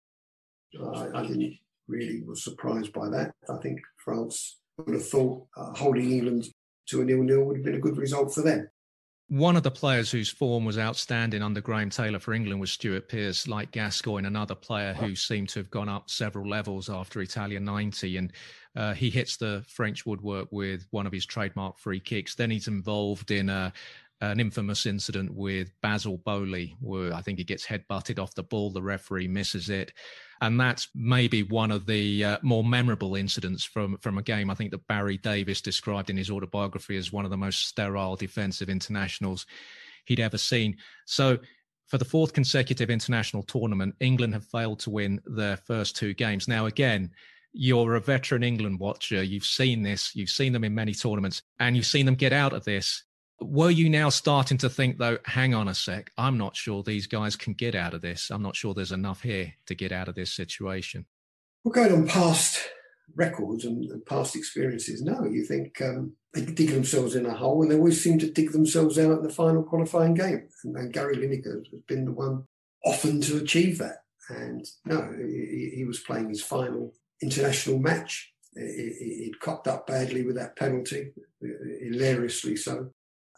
Speaker 3: Uh, I didn't really was surprised by that. I think France would have thought uh, holding England to a nil-nil would have been a good result for them.
Speaker 2: One of the players whose form was outstanding under Graham Taylor for England was Stuart Pearce, like Gascoigne, another player who seemed to have gone up several levels after Italia 90. And uh, he hits the French woodwork with one of his trademark free kicks. Then he's involved in a, an infamous incident with Basil Boli, where I think he gets headbutted off the ball. The referee misses it and that's maybe one of the uh, more memorable incidents from from a game. I think that Barry Davies described in his autobiography as one of the most sterile defensive internationals he'd ever seen. So. For the fourth consecutive international tournament, England have failed to win their first two games. Now, again, you're a veteran England watcher. You've seen this. You've seen them in many tournaments, and you've seen them get out of this Were you now starting to think, though, hang on a sec, I'm not sure these guys can get out of this. I'm not sure there's enough here to get out of this situation?
Speaker 3: We're going on past records and, and past experiences. No, you think um, they dig themselves in a hole and they always seem to dig themselves out in the final qualifying game. And, and Gary Lineker has been the one often to achieve that. And no, he, he was playing his final international match. He'd cocked up badly with that penalty, hilariously so.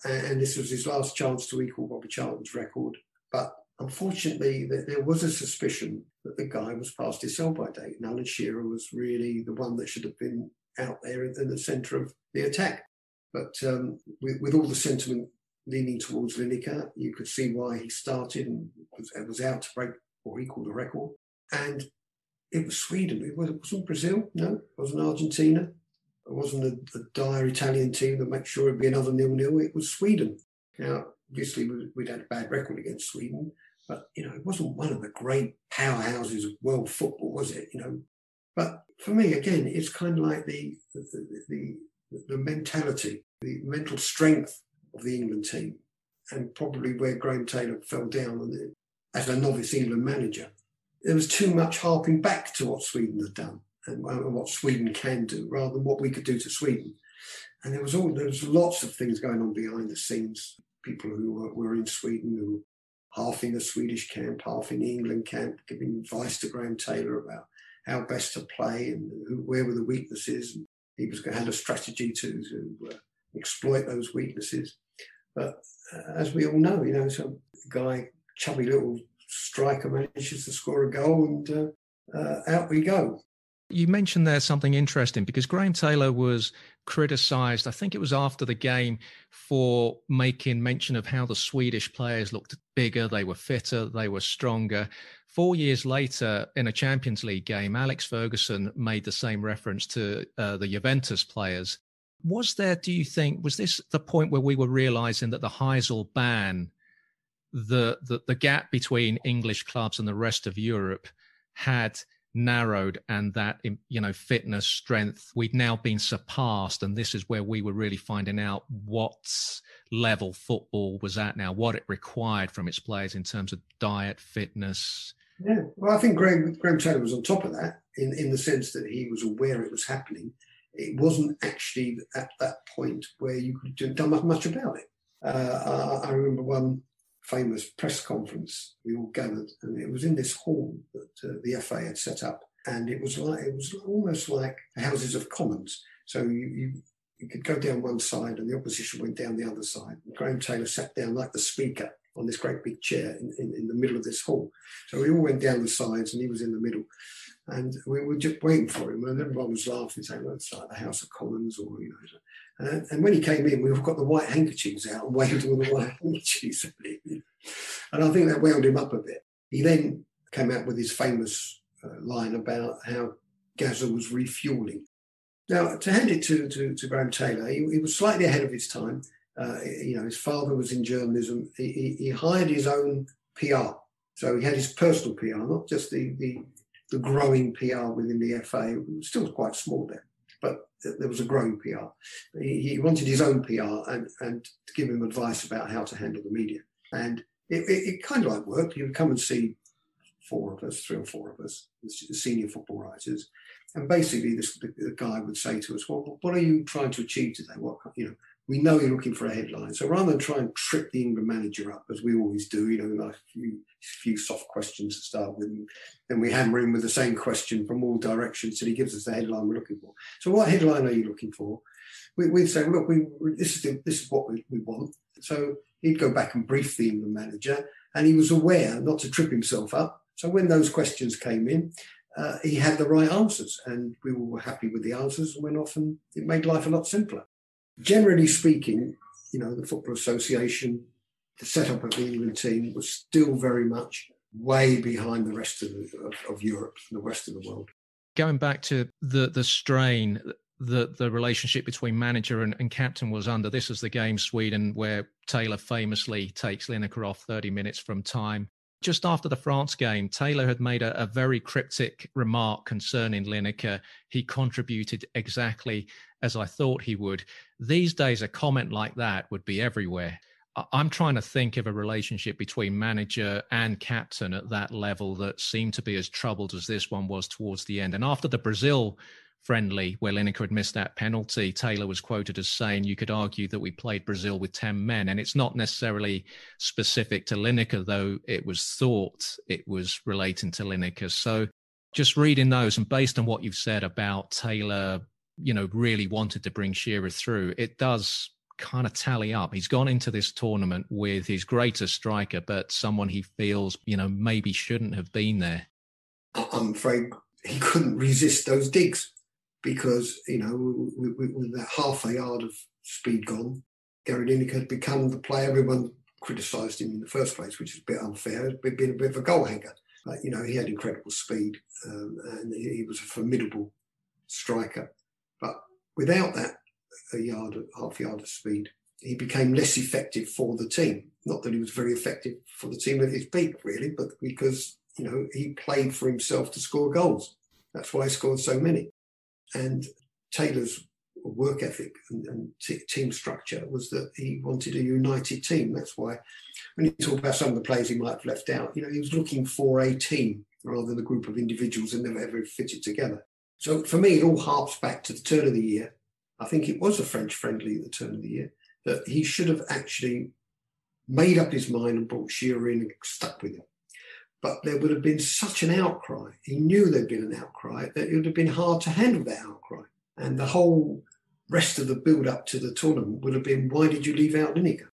Speaker 3: And this was his last chance to equal Bobby Charlton's record. But unfortunately, there was a suspicion that the guy was past his sell-by date. And Alan Shearer was really the one that should have been out there in the centre of the attack. But um, with, with, all the sentiment leaning towards Lineker, you could see why he started and was, was out to break or equal the record. And it was Sweden. It, was, not Brazil. No, it wasn't Argentina. It wasn't a, a dire Italian team that made sure it'd be another nil-nil. It was Sweden. Now, obviously, we'd had a bad record against Sweden, but you know, it wasn't one of the great powerhouses of world football, was it? You know, but for me, again, it's kind of like the the, the, the mentality, the mental strength of the England team, and probably where Graham Taylor fell down as a novice England manager. There was too much harping back to what Sweden had done and what Sweden can do, rather than what we could do to Sweden. And there was all there was lots of things going on behind the scenes. People who were, were in Sweden who half in the Swedish camp, half in the England camp, giving advice to Graham Taylor about how best to play and who, where were the weaknesses. And he was had a strategy to, to uh, exploit those weaknesses. But uh, as we all know, you know, some guy, chubby little striker manages to score a goal and uh, uh, out we go.
Speaker 2: You mentioned there something interesting because Graham Taylor was criticised, I think it was after the game, for making mention of how the Swedish players looked bigger, they were fitter, they were stronger. Four years later, in a Champions League game, Alex Ferguson made the same reference to uh, the Juventus players. Was there, do you think, was this the point where we were realising that the Heysel ban, the, the, the gap between English clubs and the rest of Europe had – narrowed and that you know fitness strength we'd now been surpassed. And this is where we were really finding out what level football was at now what it required from its players in terms of diet fitness.
Speaker 3: Yeah well i think graham, graham taylor was on top of that in, in the sense that he was aware it was happening. It wasn't actually at that point where you could do much about it. Uh, I, I remember one famous press conference we all gathered, and it was in this hall that uh, the FA had set up, and it was like it was almost like the Houses of Commons. So you, you you could go down one side, and the opposition went down the other side. And Graham Taylor sat down like the speaker on this great big chair in, in, in the middle of this hall. So we all went down the sides, and he was in the middle. And we were just waiting for him, and everyone was laughing, saying, well, it's like the House of Commons, or, you know. And, and when he came in, we've got the white handkerchiefs out and waved all the white *laughs* handkerchiefs And I think that wound him up a bit. He then came out with his famous uh, line about how Gazza was refueling. Now, to hand it to, to, to Graham Taylor, he, he, was slightly ahead of his time. Uh, you know, his father was in journalism. He, he, he hired his own PR. So he had his personal PR, not just the, the the growing PR within the FA. was still quite small then, there was a growing PR. He, he, wanted his own PR and, and to give him advice about how to handle the media. And it, it, it kind of like worked. He would come and see four of us, three or four of us, the senior football writers. And basically, this, the, the, guy would say to us, "Well, what are you trying to achieve today? What you know? We know you're looking for a headline. So rather than try and trip the England manager up, as we always do, you know, a few, few soft questions to start with, and then we hammer him with the same question from all directions till he gives us the headline we're looking for. So what headline are you looking for? We, would say, look, we, this, is the, this is what we, we want. So he'd go back and brief the England manager, and he was aware not to trip himself up. So when those questions came in, uh, he had the right answers, and we were happy with the answers and went off, and it made life a lot simpler generally speaking, you know, the Football Association, the setup of the England team was still very much way behind the rest of, the, of, of Europe and the rest of the world.
Speaker 2: Going back to the the strain that the relationship between manager and, and captain was under, this is the game Sweden where Taylor famously takes Lineker off 30 minutes from time just after the France game, Taylor had made a, a very cryptic remark concerning Lineker. He contributed exactly as I thought he would. These days, a comment like that would be everywhere. I'm trying to think of a relationship between manager and captain at that level that seemed to be as troubled as this one was towards the end. And after the Brazil friendly, where Lineker had missed that penalty, Taylor was quoted as saying, You could argue that we played Brazil with 10 men. And it's not necessarily specific to Lineker, though it was thought it was relating to Lineker. So just reading those and based on what you've said about Taylor, you know, really wanted to bring Shearer through, it does kind of tally up. He's gone into this tournament with his greatest striker, but someone he feels, you know, maybe shouldn't have been there.
Speaker 3: I'm afraid he couldn't resist those digs because, you know, with, with, with that half a yard of speed gone, Gary Lineker had become the player everyone criticised him in the first place, which is a bit unfair. He'd been a bit of a goal hanger. But, you know, he had incredible speed um, and he was a formidable striker. Without that a yard, half yard of speed. He became less effective for the team. Not that he was very effective for the team at his peak, really, but because you know he played for himself to score goals. That's why he scored so many. And Taylor's work ethic and, and t- team structure was that he wanted a united team. That's why when you talk about some of the players he might have left out, you know, he was looking for a team rather than a group of individuals that never ever fitted together. So for me, it all harps back to the turn of the year I think it was a French friendly at the turn of the year, that he should have actually made up his mind and brought Shearer in and stuck with him. But there would have been such an outcry. He knew there'd been an outcry that it would have been hard to handle that outcry. And the whole rest of the build up to the tournament would have been why did you leave out Lineker?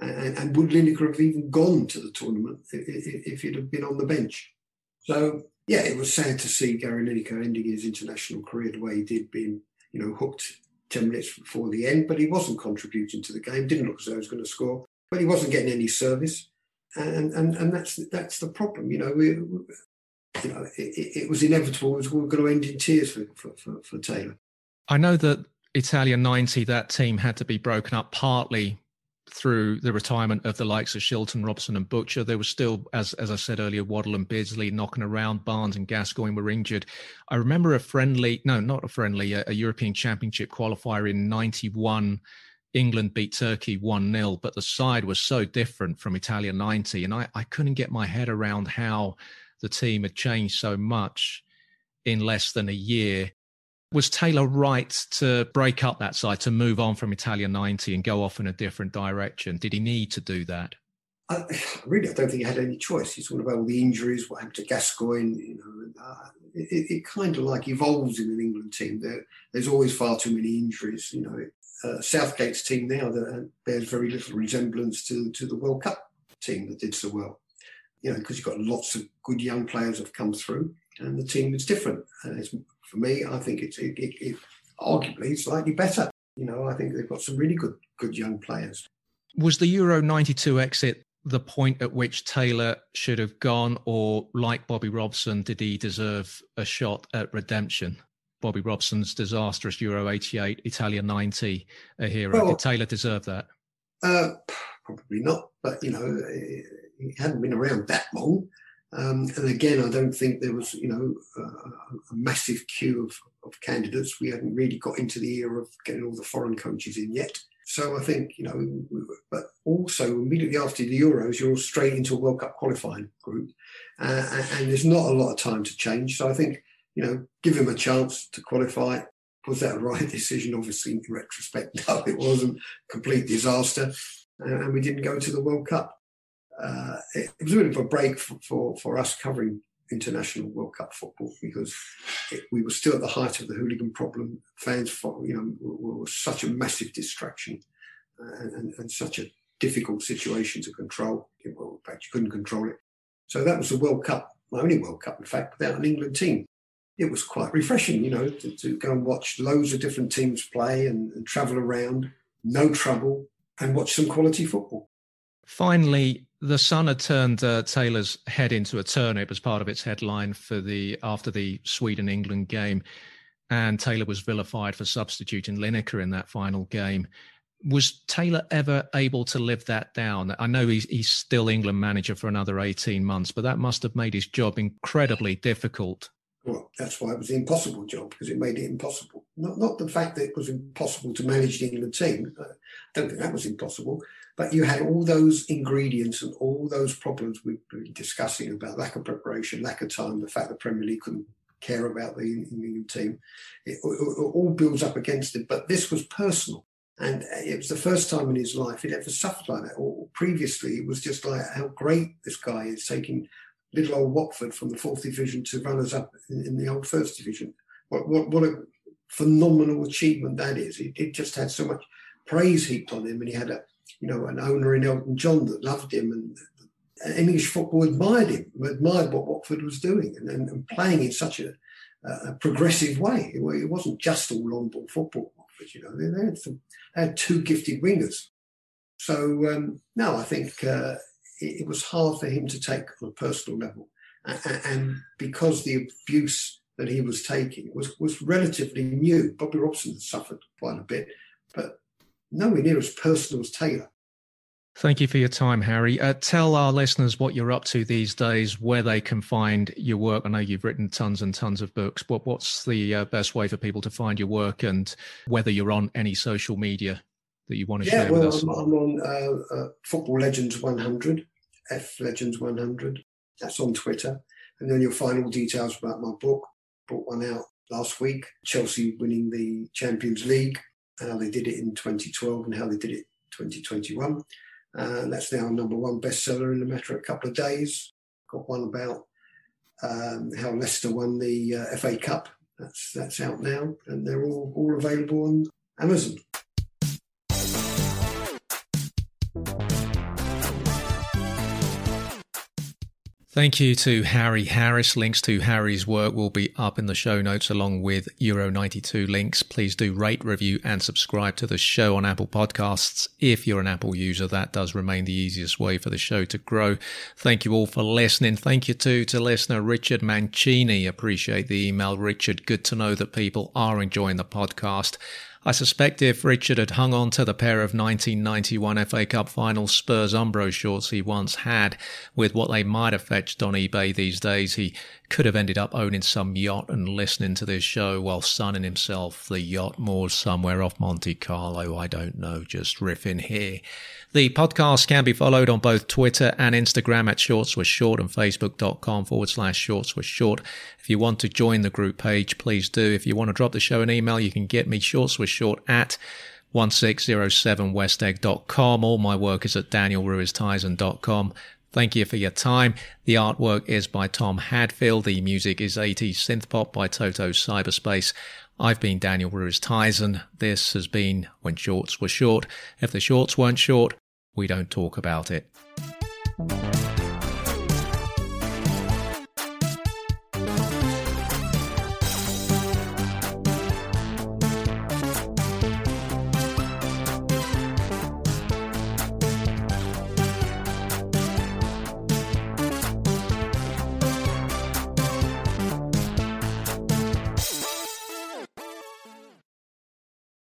Speaker 3: And, and would Lineker have even gone to the tournament if he'd have been on the bench? So, yeah, it was sad to see Gary Lineker ending his international career the way he did, being you know hooked 10 minutes before the end, but he wasn't contributing to the game. Didn't look as though he was going to score, but he wasn't getting any service. And and, and that's that's the problem. You know, we, you know, it, it was inevitable. It was, we were going to end in tears for, for, for, for Taylor.
Speaker 2: I know that Italia 90, that team had to be broken up partly through the retirement of the likes of Shilton, Robson, and Butcher. There was still, as as I said earlier, Waddle and Beardsley knocking around. Barnes and Gascoigne were injured. I remember a friendly, no, not a friendly, a, a European Championship qualifier in '91. England beat Turkey 1 0, but the side was so different from Italia 90. And I, I couldn't get my head around how the team had changed so much in less than a year. Was Taylor right to break up that side, to move on from Italia 90 and go off in a different direction? Did he need to do that?
Speaker 3: I, really, I don't think he had any choice. He's talking about all the injuries, what happened to Gascoigne. You know, uh, it, it, kind of like evolves in an England team. There, there's always far too many injuries. You know, uh, Southgate's team now that uh, bears very little resemblance to to the World Cup team that did so well. You know, because you've got lots of good young players have come through, and the team is different. It's for me, I think it's it, it, it, arguably slightly better. You know, I think they've got some really good good young players.
Speaker 2: Was the Euro '92 exit the point at which Taylor should have gone, or like Bobby Robson, did he deserve a shot at redemption? Bobby Robson's disastrous Euro 88, Italia 90 a hero. Well, did Taylor deserve that?
Speaker 3: Uh, probably not, but you know, he hadn't been around that long. Um, and again, I don't think there was, you know, uh, a massive queue of, of candidates. We hadn't really got into the era of getting all the foreign coaches in yet. So I think, you know, but also immediately after the Euros, you're all straight into a World Cup qualifying group. Uh, and there's not a lot of time to change. So I think, you know, give him a chance to qualify. Was that a right *laughs* decision? Obviously, in retrospect, *laughs* no, it wasn't. Complete disaster. Uh, and we didn't go to the World Cup uh, it, was a bit of a break for, for, for, us covering international World Cup football because it, we were still at the height of the hooligan problem. Fans, you know, were, were such a massive distraction and, and, and, such a difficult situation to control. In fact, you couldn't control it. So that was the World Cup, my only World Cup, in fact, without an England team. It was quite refreshing, you know, to, to go and watch loads of different teams play and, and travel around, no trouble, and watch some quality football.
Speaker 2: Finally, the Sun had turned uh, Taylor's head into a turnip as part of its headline for the after the Sweden England game, and Taylor was vilified for substituting Lineker in that final game. Was Taylor ever able to live that down? I know he's, he's still England manager for another 18 months, but that must have made his job incredibly difficult.
Speaker 3: Well, that's why it was an impossible job because it made it impossible. Not, not the fact that it was impossible to manage the England team. I don't think that was impossible. But you had all those ingredients and all those problems we've been discussing about lack of preparation, lack of time, the fact the Premier League couldn't care about the England team. It, it, it all builds up against it. But this was personal. And uh, it was the first time in his life he'd ever suffered like that. Or previously, it was just like how great this guy is taking little old Watford from the fourth division to runners up in, in the old first division. What, what, what a phenomenal achievement that is. It, it just had so much praise heaped on him, and he had a you know, an owner in Elton John that loved him and English football admired him, admired what Watford was doing and, and, and playing in such a, a, progressive way. It wasn't just all long ball football, Watford, you know, they, had, some, they had two gifted wingers. So, um, no, I think uh, it, it, was hard for him to take on a personal level. And, and because the abuse that he was taking was, was relatively new, Bobby Robson suffered quite a bit, but nowhere near as personal as Taylor.
Speaker 2: Thank you for your time, Harry. Uh, tell our listeners what you're up to these days, where they can find your work. I know you've written tons and tons of books, but what's the uh, best way for people to find your work and whether you're on any social media that you want to
Speaker 3: yeah,
Speaker 2: share
Speaker 3: well,
Speaker 2: with us?
Speaker 3: I'm, I'm on uh, uh Football Legends 100, F Legends 100. That's on Twitter. And then you'll find all details about my book. Brought one out last week, Chelsea winning the Champions League how they did it in 2012 and how they did it 2021. Uh, that's now number one bestseller in a matter of a couple of days. Got one about um, how Leicester won the uh, FA Cup. That's that's out now, and they're all all available on Amazon.
Speaker 2: Thank you to Harry Harris. Links to Harry's work will be up in the show notes along with Euro 92 links. Please do rate, review, and subscribe to the show on Apple Podcasts. If you're an Apple user, that does remain the easiest way for the show to grow. Thank you all for listening. Thank you too to listener Richard Mancini. Appreciate the email, Richard. Good to know that people are enjoying the podcast. I suspect if Richard had hung on to the pair of 1991 FA Cup final Spurs Umbro shorts he once had, with what they might have fetched on eBay these days, he could have ended up owning some yacht and listening to this show while sunning himself the yacht moors somewhere off Monte Carlo. I don't know, just riffing here. The podcast can be followed on both Twitter and Instagram at Shorts with Short and Facebook.com forward slash Shorts with Short. If you want to join the group page, please do. If you want to drop the show an email, you can get me Shorts with Short at 1607westegg.com. All my work is at danielruiztyson.com. Thank you for your time. The artwork is by Tom Hadfield. The music is 80s synth pop by Toto Cyberspace. I've been Daniel Ruiz Tyson. This has been When Shorts Were Short. If the shorts weren't short, we don't talk about it.